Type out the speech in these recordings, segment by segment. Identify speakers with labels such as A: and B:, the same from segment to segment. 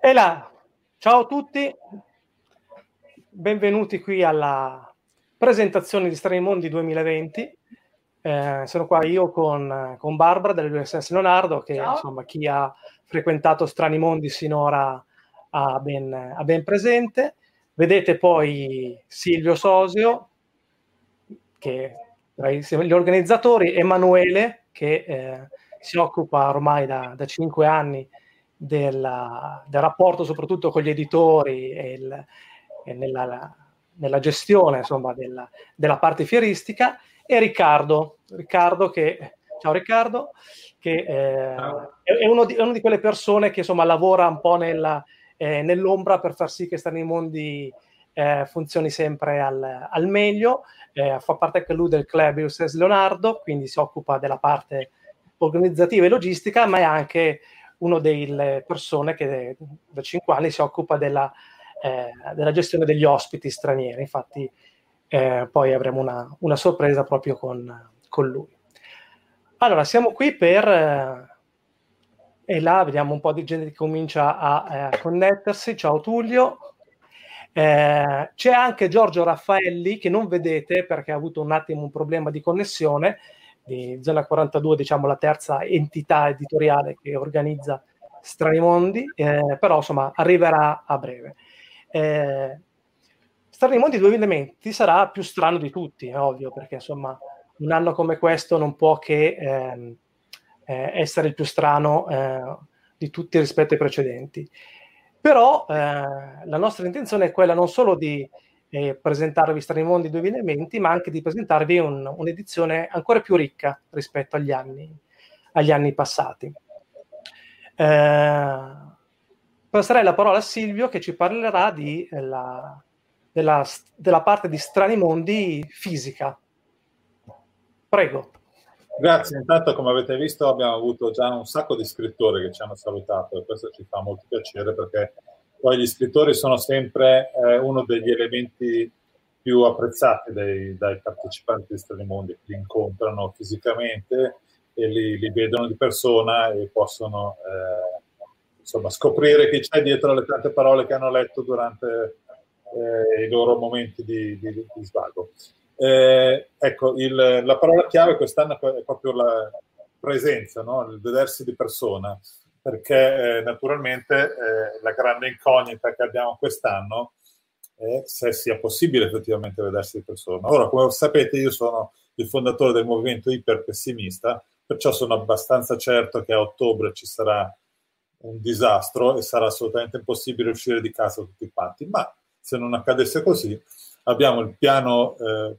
A: E là, ciao a tutti, benvenuti qui alla presentazione di Strani Mondi 2020. Eh, sono qua io con, con Barbara dell'USS Leonardo, che ciao. insomma chi ha frequentato Strani Mondi sinora ha ben, ha ben presente. Vedete poi Silvio Sosio, che tra gli organizzatori, Emanuele, che eh, si occupa ormai da, da cinque anni della, del rapporto soprattutto con gli editori e, il, e nella, nella, gestione insomma, della, della, parte fieristica e Riccardo, Riccardo che, ciao Riccardo, che eh, è, uno di, è, una di quelle persone che insomma lavora un po' nella, eh, nell'ombra per far sì che Sta nei Mondi eh, funzioni sempre al, al meglio, eh, fa parte anche lui del club USS Leonardo, quindi si occupa della parte organizzativa e logistica, ma è anche una delle persone che da cinque anni si occupa della, eh, della gestione degli ospiti stranieri. Infatti, eh, poi avremo una, una, sorpresa proprio con, con, lui. Allora, siamo qui per. Eh, e là vediamo un po' di gente che comincia a eh, connettersi. Ciao Tullio. Eh, c'è anche Giorgio Raffaelli che non vedete perché ha avuto un attimo un problema di connessione di Zona 42, diciamo la terza entità editoriale che organizza Strani Mondi, eh, però insomma arriverà a breve. Eh, Strani Mondi 2020 sarà più strano di tutti, è ovvio, perché insomma un anno come questo non può che ehm, eh, essere il più strano eh, di tutti rispetto ai precedenti. Però eh, la nostra intenzione è quella non solo di eh, presentarvi Strani 2020, ma anche di presentarvi un, un'edizione ancora più ricca rispetto agli anni, agli anni passati. Eh, passerei la parola a Silvio che ci parlerà di, eh, la, della, della parte di Strani Mondi fisica. Prego.
B: Grazie, intanto come avete visto abbiamo avuto già un sacco di scrittori che ci hanno salutato e questo ci fa molto piacere perché poi gli scrittori sono sempre eh, uno degli elementi più apprezzati dai, dai partecipanti di Strani Mondi, li incontrano fisicamente e li, li vedono di persona e possono eh, insomma, scoprire chi c'è dietro le tante parole che hanno letto durante eh, i loro momenti di, di, di svago. Eh, ecco, il, la parola chiave quest'anno è proprio la presenza, no? il vedersi di persona, perché eh, naturalmente eh, la grande incognita che abbiamo quest'anno è se sia possibile effettivamente vedersi di persona. Ora, come sapete, io sono il fondatore del movimento iperpessimista, perciò sono abbastanza certo che a ottobre ci sarà un disastro e sarà assolutamente impossibile uscire di casa tutti quanti, ma se non accadesse così, abbiamo il piano eh,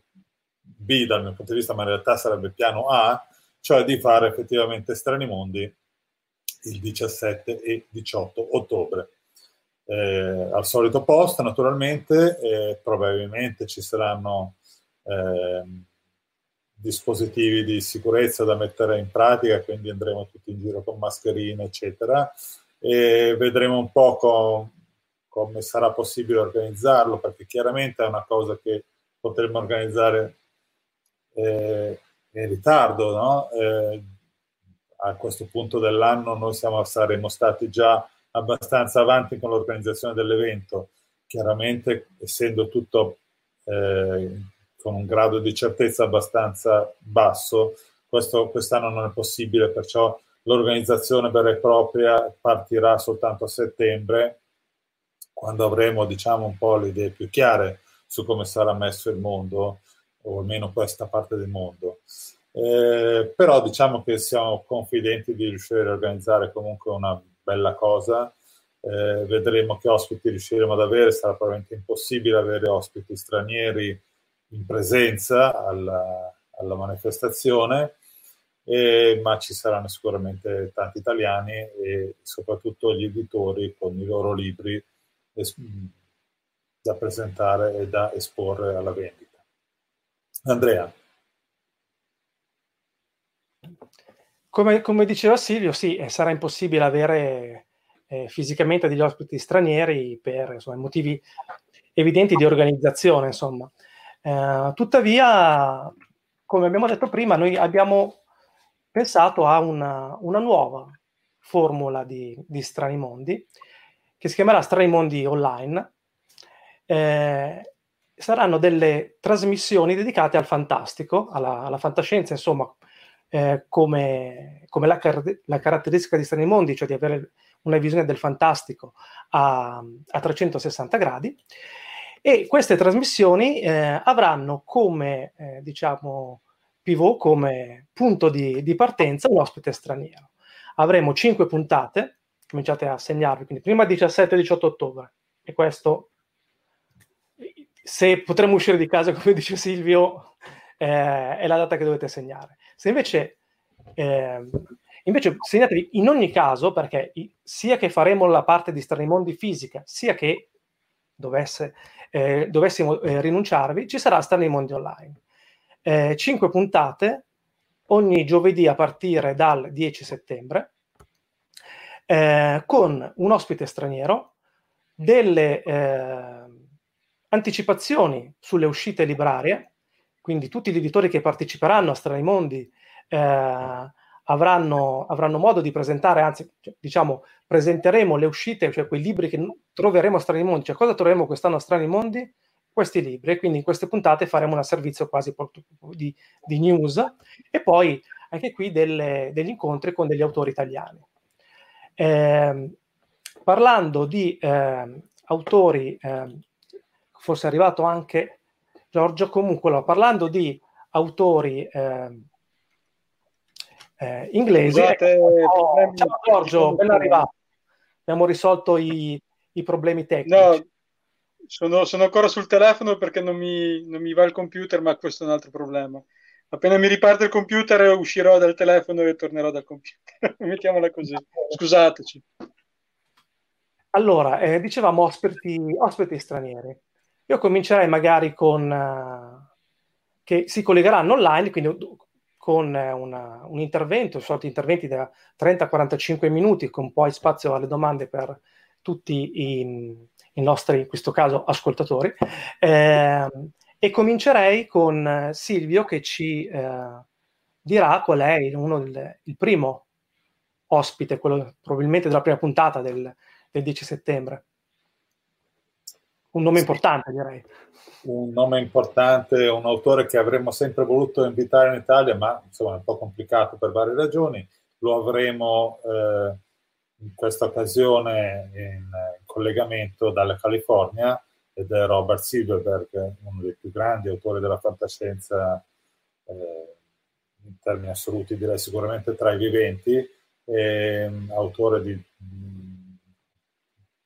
B: B dal mio punto di vista, ma in realtà sarebbe il piano A, cioè di fare effettivamente Strani Mondi il 17 e 18 ottobre. Eh, al solito posto, naturalmente, eh, probabilmente ci saranno eh, dispositivi di sicurezza da mettere in pratica, quindi andremo tutti in giro con mascherine, eccetera, e vedremo un po' con, come sarà possibile organizzarlo, perché chiaramente è una cosa che potremmo organizzare eh, in ritardo, no? eh, a questo punto dell'anno noi siamo, saremmo stati già abbastanza avanti con l'organizzazione dell'evento, chiaramente essendo tutto eh, con un grado di certezza abbastanza basso, questo quest'anno non è possibile, perciò l'organizzazione vera e propria partirà soltanto a settembre quando avremo diciamo un po' le idee più chiare su come sarà messo il mondo, o almeno questa parte del mondo. Eh, però diciamo che siamo confidenti di riuscire a organizzare comunque una bella cosa. Eh, vedremo che ospiti riusciremo ad avere, sarà probabilmente impossibile avere ospiti stranieri in presenza alla, alla manifestazione, eh, ma ci saranno sicuramente tanti italiani e soprattutto gli editori con i loro libri da presentare e da esporre alla vendita. Andrea.
A: Come, come diceva Silvio, sì, eh, sarà impossibile avere eh, fisicamente degli ospiti stranieri per insomma, motivi evidenti di organizzazione. Insomma. Eh, tuttavia, come abbiamo detto prima, noi abbiamo pensato a una, una nuova formula di, di Strani Mondi che si chiamerà Strani Mondi Online. Eh, saranno delle trasmissioni dedicate al fantastico, alla, alla fantascienza, insomma, eh, come, come la, car- la, caratteristica di Strani Mondi, cioè di avere una visione del fantastico a, a 360 gradi. E queste trasmissioni eh, avranno come, eh, diciamo, pivot, come punto di, di partenza un ospite straniero. Avremo cinque puntate cominciate a segnarvi, quindi prima 17-18 ottobre, e questo, se potremmo uscire di casa, come dice Silvio, eh, è la data che dovete segnare. Se invece, eh, invece segnatevi in ogni caso, perché sia che faremo la parte di Stranimondi fisica, sia che dovesse, eh, dovessimo eh, rinunciarvi, ci sarà Stranimondi online. Eh, cinque puntate ogni giovedì a partire dal 10 settembre, eh, con un ospite straniero, delle eh, anticipazioni sulle uscite librarie, quindi tutti gli editori che parteciperanno a Strani Mondi eh, avranno, avranno, modo di presentare, anzi cioè, diciamo presenteremo le uscite, cioè quei libri che troveremo a Strani Mondi, cioè cosa troveremo quest'anno a Strani Mondi? Questi libri, quindi in queste puntate faremo un servizio quasi di, di news e poi anche qui delle, degli incontri con degli autori italiani. Eh, parlando di eh, autori, eh, forse è arrivato anche Giorgio, comunque no, parlando di autori ehm, eh, inglesi, Scusate, ecco, ciao Giorgio, ben arrivato. Abbiamo risolto i, i problemi tecnici. No,
C: sono, sono, ancora sul telefono perché non mi, non mi va il computer, ma questo è un altro problema appena mi riparte il computer uscirò dal telefono e tornerò dal computer. Mettiamola così. Scusateci.
A: Allora, eh, dicevamo ospiti, ospiti, stranieri. Io comincerei magari con... Uh, che si collegheranno online, quindi con uh, una, un intervento, sorti interventi da 30-45 minuti, con poi spazio alle domande per tutti i, i nostri, in questo caso, ascoltatori. Eh, e comincerei con eh, Silvio che ci, eh, dirà qual è uno del, il primo ospite, quello probabilmente della prima puntata del, del 10 settembre. Un nome importante, direi.
B: Un nome importante, un autore che avremmo sempre voluto invitare in Italia, ma insomma è un po' complicato per varie ragioni. Lo avremo eh, in questa occasione in, collegamento dalla California ed è Robert Silverberg, uno dei più grandi autori della fantascienza eh, in termini assoluti, direi sicuramente tra i viventi, eh, autore di mh,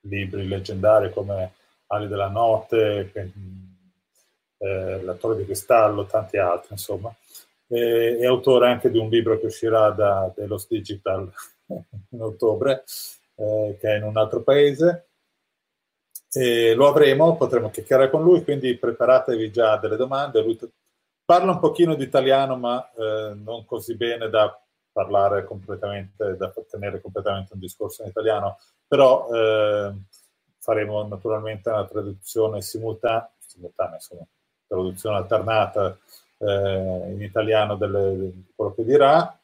B: libri leggendari come Ali della Notte, eh, L'attore di cristallo, tanti altri, insomma. E, è autore anche di un libro che uscirà da Delos Digital in ottobre, eh, che è in un altro paese. E lo avremo, potremo chiacchierare con lui, quindi preparatevi già delle domande. Lui parla un pochino di italiano, ma eh, non così bene da parlare completamente, da tenere completamente un discorso in italiano, però eh, faremo naturalmente una traduzione simultanea, simultanea insomma, traduzione alternata eh, in italiano di quello che dirà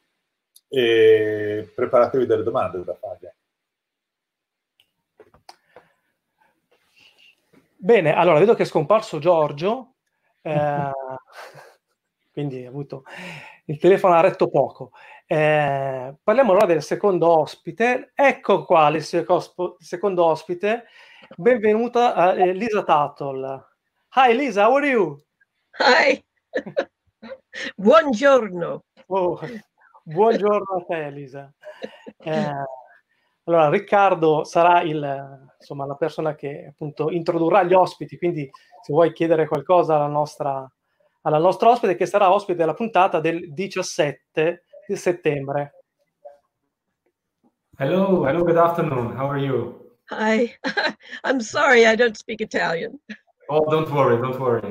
B: e preparatevi delle domande da fargli.
A: Bene, allora vedo che è scomparso Giorgio, eh, quindi ha avuto il telefono ha retto poco. Eh, parliamo allora del secondo ospite. Ecco qua il, secondo ospite. Benvenuta eh, Lisa Tattle. Hi Lisa, how are you?
D: Hi. Buongiorno.
A: Oh, buongiorno a te Lisa. Eh, allora, Riccardo sarà il, insomma, la persona che appunto introdurrà gli ospiti, quindi se vuoi chiedere qualcosa alla nostra alla nostra ospite che sarà ospite della puntata del 17 di settembre.
E: Hello, hello, good afternoon. How are you?
D: Hi. I'm sorry I don't speak Italian.
E: Oh, don't worry, don't worry.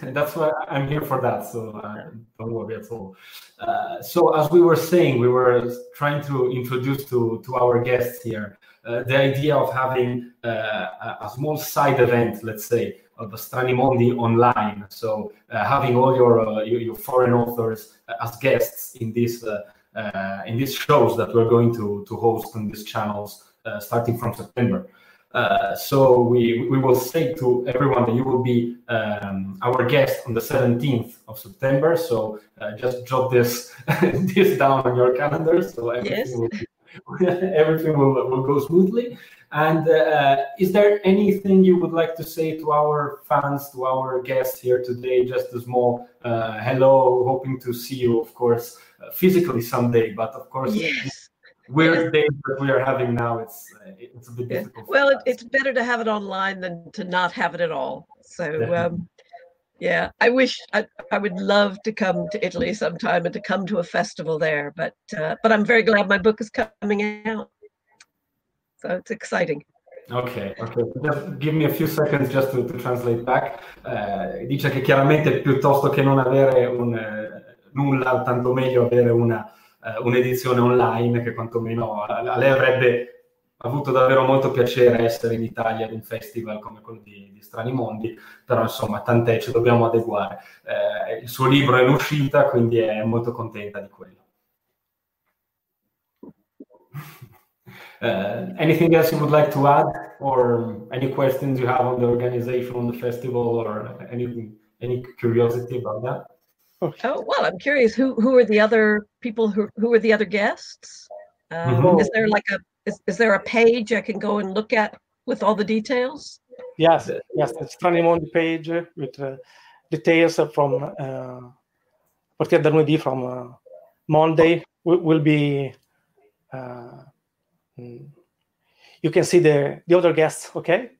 E: That's why I'm here for that. So uh, don't worry at all. Uh, so as we were saying, we were trying to introduce to, to our guests here uh, the idea of having uh, a, small side event, let's say, of Stranimondi online. So uh, having all your, uh, your, your foreign authors as guests in this in these shows that we're going to to host on these channels starting from September. Uh, so we we will say to everyone that you will be um, our guest on the 17th of September. So uh, just jot this this down on your calendar. So everything yes. will everything will, will go smoothly. And uh, is there anything you would like to say to our fans, to our guests here today? Just a small uh, hello, hoping to see you, of course, uh, physically someday. But of course,
D: yes.
E: Weird days that we are having now, it's uh, it's a bit difficult.
D: Well, it, it's better to have it online than to not have it at all. So. Um, yeah, I wish I, I would love to come to Italy sometime and to come to a festival there, but uh, but I'm very glad my book is coming out. So it's exciting.
E: Ok, okay. Just give me a few seconds just to, to translate back. Uh, dice che chiaramente piuttosto che non avere un, uh, nulla, tanto meglio avere una, uh, un'edizione online che quantomeno a lei avrebbe avuto davvero molto piacere essere in Italia ad un festival come quello di, di Strani Mondi, però insomma tant'è, ci dobbiamo adeguare. Eh, il suo libro è in uscita, quindi è molto contenta di quello. Uh, anything else you would like to add, or any questions you have on the organization, on the festival, or anything, any curiosity about that?
D: Oh well, I'm curious. Who who are the other people? Who who are the other guests? Um, mm-hmm. Is there like a is, is there a page I can go and look at with all the details?
A: Yes, yes, it's running on the page with uh, details from uh, partire da lunedì from uh, Monday will, will be uh, mm, you can see the the other guests okay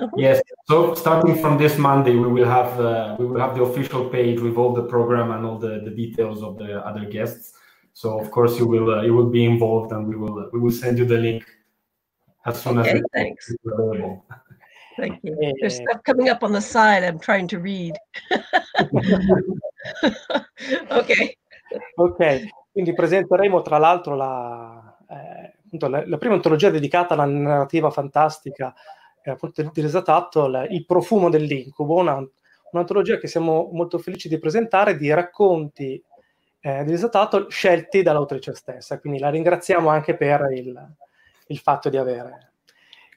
E: uh-huh. Yes. So starting from this Monday, we will have uh, we will have the official page with all the program and all the, the details of the other guests. So of course you will uh, you will be involved, and we will uh, we will send you the link as soon
D: okay,
E: as
D: thanks. available. Thank you. There's stuff coming up on the side. I'm trying to read. ok.
A: Ok, quindi presenteremo tra l'altro la, eh, appunto, la, la, prima antologia dedicata alla narrativa fantastica eh, appunto di Lisa Tuttle, Il profumo dell'incubo, una, un'antologia che siamo molto felici di presentare di racconti eh, di Lisa Tuttle scelti dall'autrice stessa. Quindi la ringraziamo anche per il, il fatto di avere.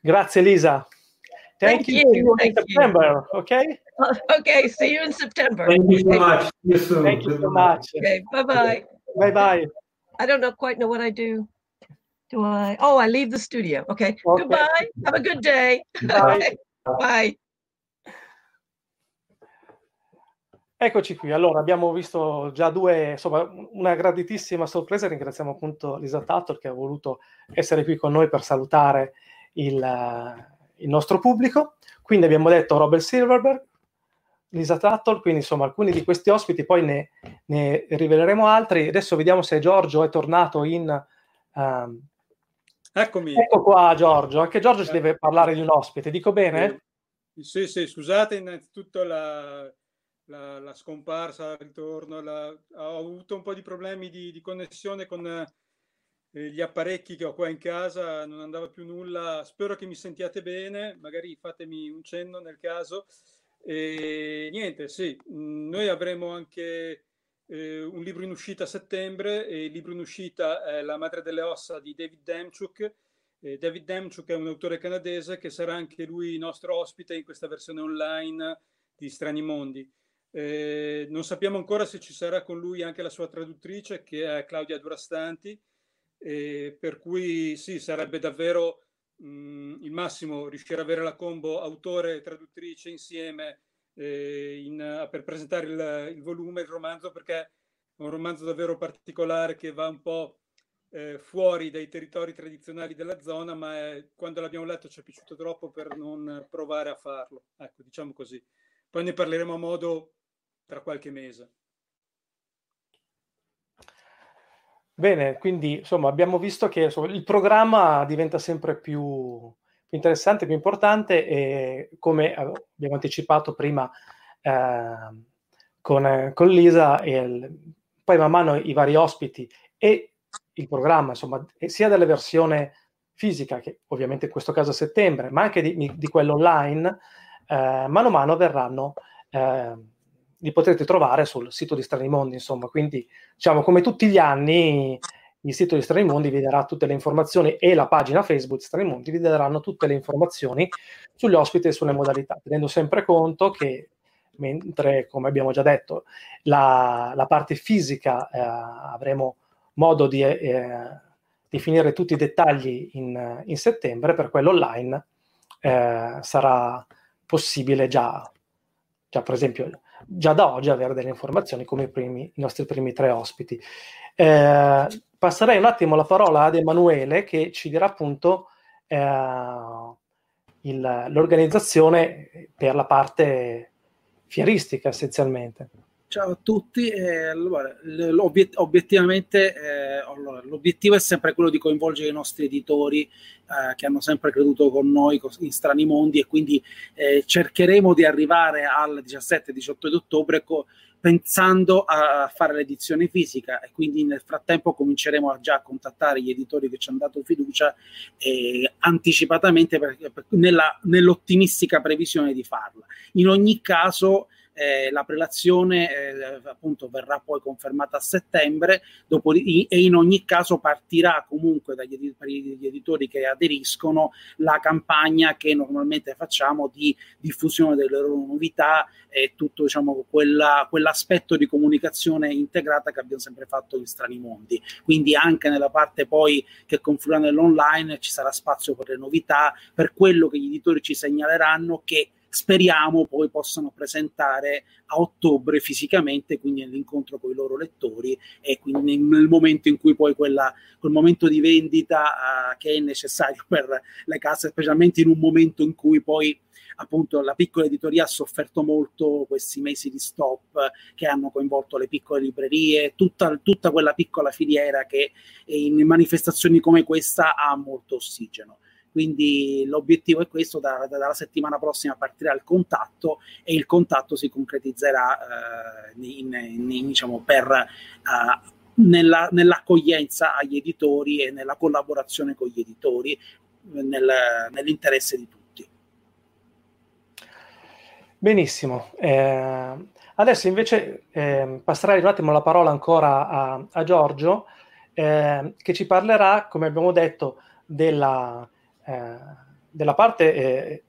A: Grazie Lisa. Thank,
D: Thank
A: you.
D: you.
A: See you in
D: Thank you.
A: September. Okay.
D: Okay, see you in September.
E: Thank you so much. See you soon.
A: Thank you so much.
D: Okay, bye bye.
A: Bye bye.
D: I don't know quite know what I do. Do I? Oh, I leave the studio. Okay.
A: Okay.
D: Goodbye. Have a good day.
A: Bye.
D: Bye.
A: Eccoci qui, allora abbiamo visto già due, insomma, una graditissima sorpresa, ringraziamo appunto Lisa Tuttle che ha voluto essere qui con noi per salutare il, il nostro pubblico, quindi abbiamo detto Robert Silverberg, Lisa Tuttle, quindi insomma alcuni di questi ospiti, poi ne, ne riveleremo altri, adesso vediamo se Giorgio è tornato in... ehm,
C: Eccomi.
A: Ecco qua Giorgio, anche Giorgio ci deve parlare di un ospite, dico bene?
C: Sì, sì, scusate innanzitutto la, la, la scomparsa, il ritorno, la, ho avuto un po' di problemi di, di connessione con eh, gli apparecchi che ho qua in casa, non andava più nulla, spero che mi sentiate bene, magari fatemi un cenno nel caso. E niente, sì, noi avremo anche eh, un libro in uscita a settembre e il libro in uscita è La madre delle ossa di David Demchuk. Eh, David Demchuk è un autore canadese che sarà anche lui nostro ospite in questa versione online di Strani Mondi. Eh, non sappiamo ancora se ci sarà con lui anche la sua traduttrice, che è Claudia Durastanti, eh, per cui sì, sarebbe davvero mh, il massimo riuscire ad avere la combo autore e traduttrice insieme eh, in, per presentare il, il, volume, il romanzo, perché è un romanzo davvero particolare che va un po' eh, fuori dai territori tradizionali della zona, ma è, quando l'abbiamo letto ci è piaciuto troppo per non provare a farlo. Ecco, diciamo così. Poi ne parleremo a modo tra qualche mese.
A: Bene, quindi insomma abbiamo visto che insomma, il programma diventa sempre più, più, interessante, più importante e come abbiamo anticipato prima eh, con, con, Lisa, il, poi man mano i vari ospiti e il programma, insomma, sia della versione fisica, che ovviamente in questo caso a settembre, ma anche di, di quello online, eh, mano a mano verranno... Eh, li potrete trovare sul sito di Strani Mondi, insomma, quindi diciamo come tutti gli anni il sito di Strani Mondi vi darà tutte le informazioni e la pagina Facebook di Strani Mondi vi daranno tutte le informazioni sugli ospiti e sulle modalità, tenendo sempre conto che mentre, come abbiamo già detto, la, la parte fisica eh, avremo modo di eh, definire tutti i dettagli in, in settembre, per quello online eh, sarà possibile già, già per esempio già da oggi avere delle informazioni come i, primi, i nostri primi tre ospiti. Eh, passerei un attimo la parola ad Emanuele che ci dirà appunto eh, il, l'organizzazione per la parte fieristica essenzialmente.
F: Ciao a tutti, eh, l'obiet- obiettivamente eh, allora, l'obiettivo è sempre quello di coinvolgere i nostri editori eh, che hanno sempre creduto con noi in Strani Mondi e quindi eh, cercheremo di arrivare al 17-18 di ottobre co- pensando a fare l'edizione fisica e quindi nel frattempo cominceremo a già contattare gli editori che ci hanno dato fiducia anticipatamente per, per, nella, nell'ottimistica previsione di farla. In ogni caso eh, la prelazione eh, appunto verrà poi confermata a settembre dopo, e in ogni caso partirà comunque dagli ed- per gli editori che aderiscono la campagna che normalmente facciamo di diffusione delle loro novità e tutto diciamo quella, quell'aspetto di comunicazione integrata che abbiamo sempre fatto in Strani Mondi. Quindi anche nella parte poi che confluirà nell'online ci sarà spazio per le novità per quello che gli editori ci segnaleranno che speriamo poi possano presentare a ottobre fisicamente, quindi nell'incontro con i loro lettori e quindi nel momento in cui poi quella, quel momento di vendita uh, che è necessario per le case, specialmente in un momento in cui poi appunto la piccola editoria ha sofferto molto questi mesi di stop che hanno coinvolto le piccole librerie, tutta, tutta quella piccola filiera che in manifestazioni come questa ha molto ossigeno. Quindi l'obiettivo è questo, da, da, dalla settimana prossima partirà il contatto e il contatto si concretizzerà eh, in, in, in, diciamo, per, uh, nella, nell'accoglienza agli editori e nella collaborazione con gli editori nel, nell'interesse di tutti.
A: Benissimo. Eh, Adesso invece eh, passerei un attimo la parola ancora a, a Giorgio, eh, che ci parlerà, come abbiamo detto, della, eh, della parte eh,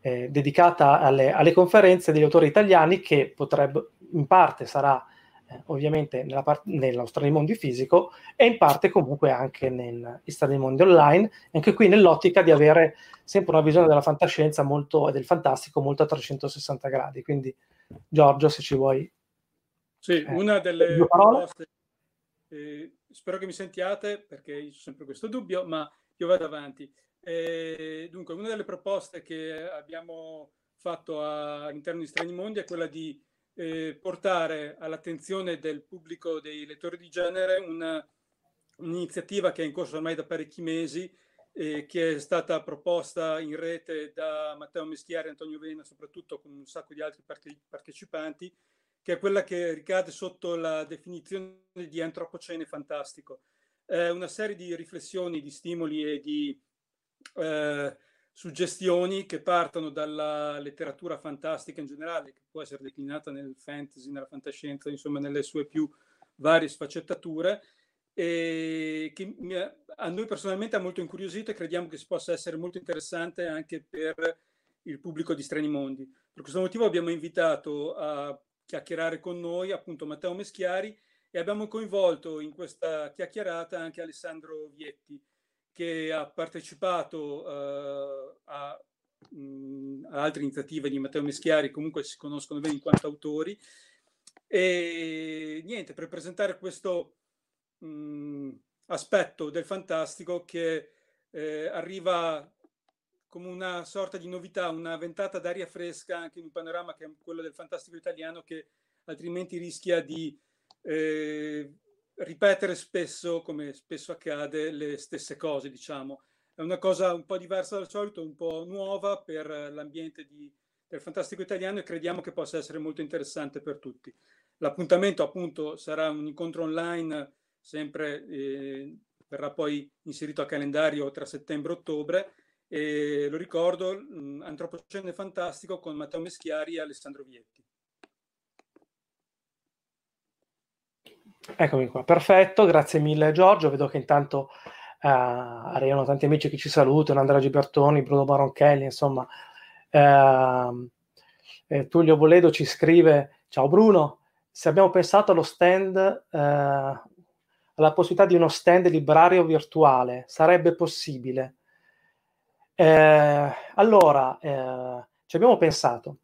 A: eh, dedicata alle, alle, conferenze degli autori italiani, che potrebbe, in parte sarà eh, ovviamente nella part- nello Stranimondi fisico e in parte comunque anche negli Stranimondi online, anche qui nell'ottica di avere sempre una visione della fantascienza molto, e del fantastico molto a 360 gradi. Quindi Giorgio, se ci vuoi.
C: Sì, eh, una delle proposte, spero che mi sentiate perché ho sempre questo dubbio, ma io vado avanti. Eh, dunque, una delle proposte che abbiamo fatto a, all'interno di Strani Mondi è quella di eh, portare all'attenzione del pubblico dei lettori di genere una, un'iniziativa che è in corso ormai da parecchi mesi eh, che è stata proposta in rete da Matteo Mestiari e Antonio Vena, soprattutto con un sacco di altri parte- partecipanti, che è quella che ricade sotto la definizione di antropocene fantastico. È una serie di riflessioni, di stimoli e di eh, suggestioni che partono dalla letteratura fantastica in generale, che può essere declinata nel fantasy, nella fantascienza, insomma nelle sue più varie sfaccettature, e che a noi personalmente ha molto incuriosito e crediamo che si possa essere molto interessante anche per il pubblico di Strani Mondi. Per questo motivo abbiamo invitato a chiacchierare con noi appunto Matteo Meschiari e abbiamo coinvolto in questa chiacchierata anche Alessandro Vietti che ha partecipato uh, a, mh, a, altre iniziative di Matteo Meschiari, comunque si conoscono bene in quanto autori. E niente, per presentare questo mh, aspetto del fantastico che eh, arriva come una sorta di novità, una ventata d'aria fresca anche in un panorama che è quello del fantastico italiano che altrimenti rischia di eh, ripetere spesso, come spesso accade, le stesse cose, diciamo. È una cosa un po' diversa dal solito, un po' nuova per l'ambiente di, del fantastico italiano e crediamo che possa essere molto interessante per tutti. L'appuntamento appunto sarà un incontro online sempre eh, verrà poi inserito a calendario tra settembre e ottobre. E lo ricordo, Antropocene Fantastico con Matteo Meschiari e Alessandro Vietti.
A: Eccomi qua, perfetto, grazie mille Giorgio, vedo che intanto uh, arrivano tanti amici che ci salutano, Andrea Gibertoni, Bruno Baronchelli, insomma, uh, eh, Tullio Boledo ci scrive, ciao Bruno, se abbiamo pensato allo stand uh, la possibilità di uno stand librario virtuale. Sarebbe possibile? Eh, allora, eh, ci abbiamo pensato.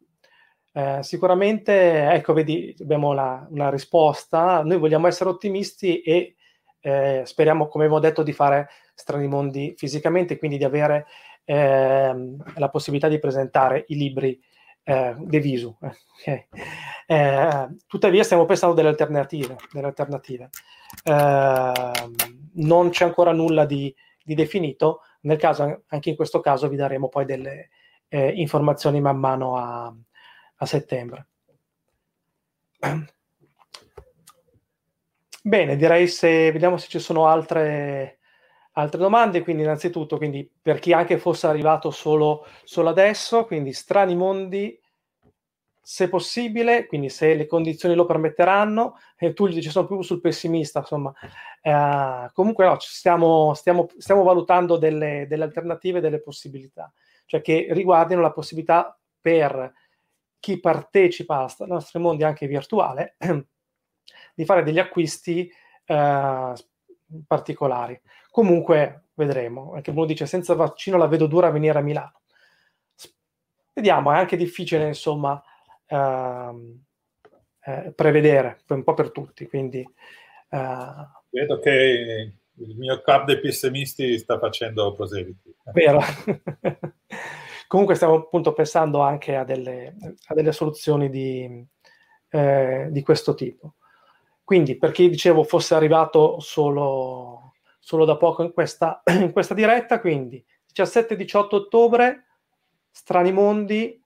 A: Eh, sicuramente, ecco, vedi, abbiamo la, una risposta. Noi vogliamo essere ottimisti e eh, speriamo, come abbiamo detto, di fare strani mondi fisicamente, quindi di avere ehm, la possibilità di presentare i libri eh, De Visu. Okay. Eh, tuttavia stiamo pensando delle alternative. Delle alternative. Eh, non c'è ancora nulla di, di, definito, caso, anche in questo caso vi daremo poi delle eh, informazioni man mano a, a settembre. Bene, direi se vediamo se ci sono altre, altre domande. Quindi, innanzitutto, quindi, per chi anche fosse arrivato solo, solo adesso, quindi strani mondi se possibile, quindi se le condizioni lo permetteranno, e tu gli dici sono più sul pessimista, insomma, eh, comunque no, stiamo, stiamo, stiamo valutando delle, delle, alternative, delle possibilità, cioè che riguardino la possibilità per chi partecipa ai nostri mondi anche virtuale di fare degli acquisti eh, particolari. Comunque vedremo, anche uno dice senza vaccino la vedo dura venire a Milano. Vediamo, è anche difficile, insomma, uh, eh, prevedere un po' per tutti. Quindi,
B: Vedo che il mio club dei pessimisti sta facendo proseliti.
A: Vero. Comunque stiamo appunto pensando anche a delle, a delle soluzioni di, eh, di, questo tipo. Quindi per chi dicevo fosse arrivato solo, solo da poco in questa, in questa diretta, quindi 17-18 ottobre, Strani Mondi,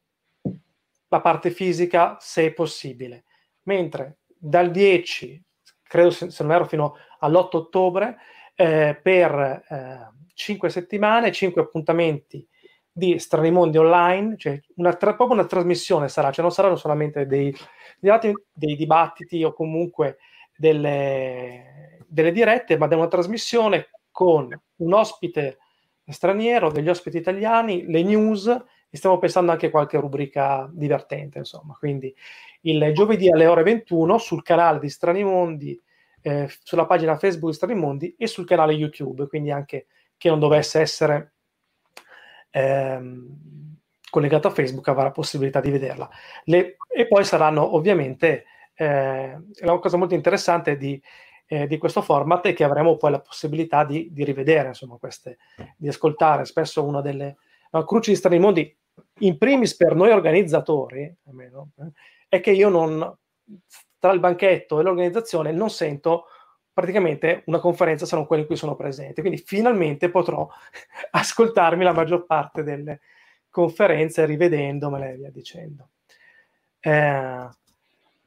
A: la parte fisica se è possibile. Mentre dal 10, credo se, se non ero fino all'8 ottobre, eh, per eh, 5 settimane, 5 appuntamenti di Strani Mondi Online, cioè una tra- proprio una trasmissione sarà, cioè non saranno solamente dei, dei dibattiti o comunque delle, delle dirette, ma da una trasmissione con un ospite straniero, degli ospiti italiani, le news e stiamo pensando anche a qualche rubrica divertente, insomma. Quindi il giovedì alle ore 21 sul canale di Strani Mondi, eh, sulla pagina Facebook di Strani Mondi e sul canale YouTube, quindi anche chi non dovesse essere ehm, collegato a Facebook avrà la possibilità di vederla. Le, e poi saranno ovviamente, eh, una cosa molto interessante di, eh, di, questo format è che avremo poi la possibilità di, di rivedere, insomma, queste, di ascoltare. Spesso una delle no, cruci di strani mondi, in primis per noi organizzatori, almeno, eh, è che io non, tra il banchetto e l'organizzazione, non sento praticamente una conferenza se non quella in cui sono presente. Quindi finalmente potrò ascoltarmi la maggior parte delle, conferenze rivedendomele e via dicendo. Eh,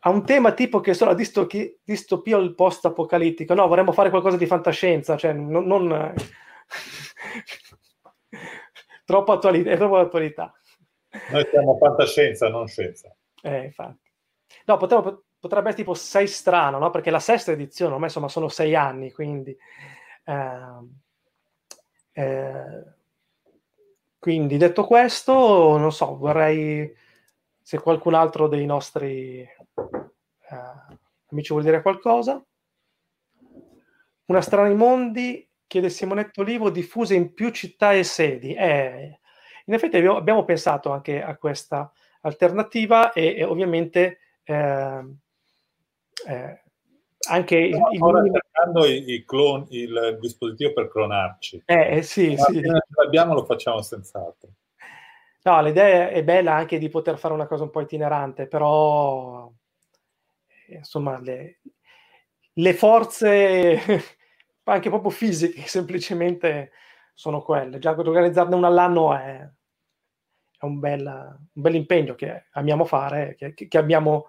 A: ha un tema tipo che sono distopi- distopia o il post-apocalittico. No, vorremmo fare qualcosa di fantascienza, cioè non... non troppo attualità, è troppo attualità.
B: Noi siamo fantascienza, non scienza.
A: Eh, infatti. No, potremmo, potrebbe essere tipo sei strano, no? Perché la sesta edizione, ormai insomma sono sei anni, quindi... Eh, eh, quindi detto questo, non so, vorrei se qualcun altro dei nostri eh, amici vuol dire qualcosa. Una strana ai mondi, chiede Simonetto Olivo, diffusa in più città e sedi. Eh, in effetti abbiamo pensato anche a questa alternativa e, e ovviamente eh, eh, anche il,
B: il... cercando i, i clon, il dispositivo per clonarci.
A: Eh, eh sì, sì.
B: Se l'abbiamo lo facciamo senz'altro.
A: No, l'idea è bella anche di poter fare una cosa un po' itinerante, però insomma le, le forze anche proprio fisiche semplicemente sono quelle. Già organizzarne una all'anno è, è un, bel, un bel impegno che amiamo fare, che, che abbiamo...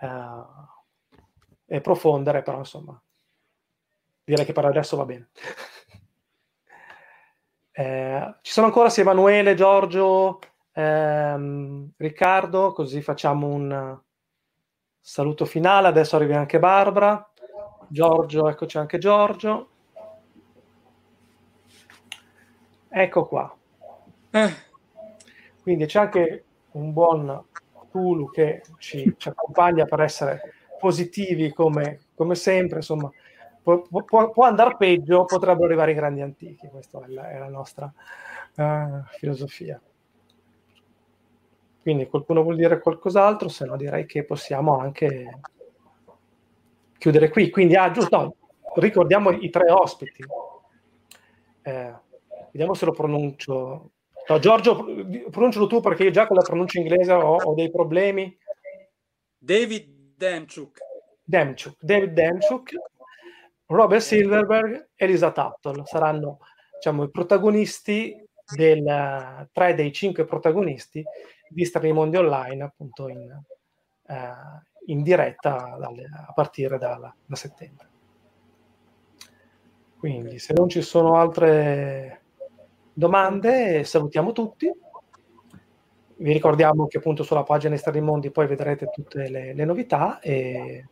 A: Uh, e profondere, però insomma, direi che per adesso va bene. eh, ci sono ancora sia Emanuele, Giorgio, ehm, Riccardo, così facciamo un saluto finale. Adesso arriva anche Barbara. Giorgio, eccoci anche Giorgio. Ecco qua. Eh. Quindi c'è anche un buon Tulu che ci, ci accompagna per essere positivi come, come sempre, insomma, può, può, può, andare peggio, potrebbero arrivare i grandi antichi, questa è la, è la nostra uh, filosofia. Quindi qualcuno vuol dire qualcos'altro, se no direi che possiamo anche chiudere qui. Quindi, ah, giusto, no, ricordiamo i tre ospiti. Eh, vediamo se lo pronuncio. No, Giorgio, pronuncialo tu perché io già con la pronuncia inglese ho, ho dei problemi.
G: David Demchuk.
A: Demchuk, David Demchuk, Robert Silverberg e Lisa Tuttle saranno diciamo, i protagonisti del, tre dei cinque protagonisti di Strani Mondi Online appunto in, uh, in diretta dalle, a partire dalla, da settembre. Quindi se non ci sono altre domande salutiamo tutti vi ricordiamo che appunto sulla pagina Estrani Mondi poi vedrete tutte le, le novità e,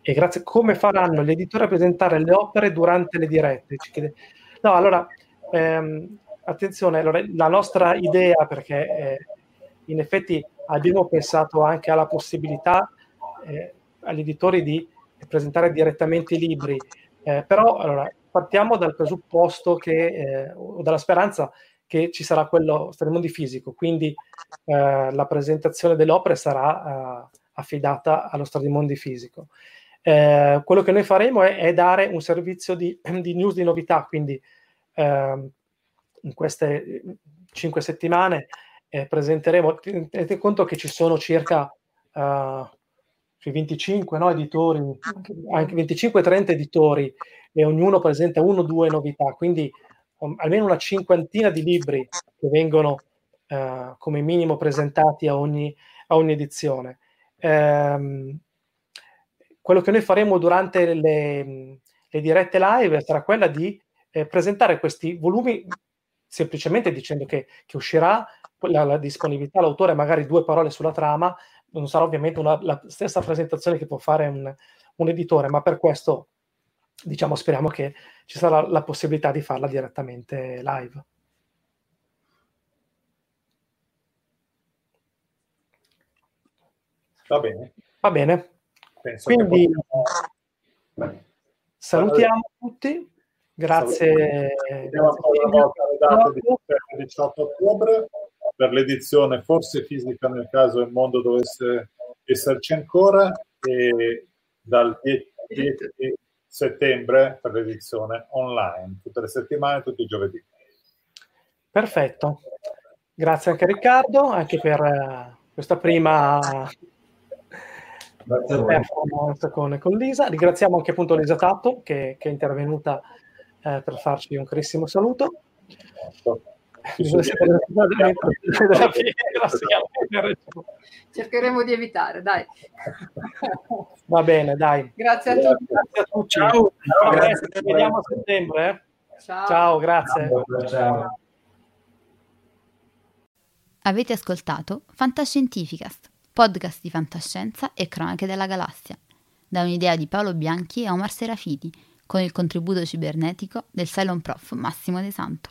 A: e, grazie. Come faranno gli editori a presentare le opere durante le dirette? No, allora, ehm, attenzione, allora, la nostra idea, perché eh, in effetti abbiamo pensato anche alla possibilità eh, agli editori di presentare direttamente i libri, eh, però allora, partiamo dal presupposto che, eh, o dalla speranza che ci sarà quello di fisico, quindi eh, la presentazione delle opere sarà eh, affidata allo Stradimondi fisico. Eh, quello che noi faremo è, è dare un servizio di, di, news di novità, quindi ehm, in queste cinque settimane eh, presenteremo, tenete conto che ci sono circa uh, 25 no, editori, anche 25-30 editori e ognuno presenta uno o due novità, quindi almeno una cinquantina di libri che vengono uh, come minimo presentati a ogni, a ogni edizione. Um, quello che noi faremo durante le, le dirette live sarà quella di eh, presentare questi volumi semplicemente dicendo che, che uscirà la, la, disponibilità, l'autore magari due parole sulla trama, non sarà ovviamente una, la stessa presentazione che può fare un, un, editore, ma per questo diciamo speriamo che ci sarà la possibilità di farla direttamente live.
B: Va bene.
A: Va bene.
B: Penso
A: Quindi
B: possiamo...
A: salutiamo tutti. Grazie.
B: Vediamo ancora una volta le date di 18 ottobre per l'edizione forse fisica nel caso il mondo dovesse esserci ancora e dal 10, 10 settembre per l'edizione online, tutte le settimane, tutti i giovedì.
A: Perfetto. Grazie anche Riccardo, anche per uh, questa prima performance con, con, Lisa. Ringraziamo anche appunto Lisa Tatto che, che è intervenuta eh, per farci un carissimo saluto.
H: Cercheremo di evitare, dai.
A: Va bene, dai.
H: Grazie a tutti.
A: Grazie a tutti. Ciao. Ciao. Grazie. Ci vediamo a settembre. Eh?
H: Ciao.
A: Ciao, grazie.
E: Ciao.
I: Avete ascoltato Fantascientificast, podcast di fantascienza e cronache della galassia, da un'idea di Paolo Bianchi e Omar Serafiti, con il contributo cibernetico del Cylon Prof Massimo De Santo.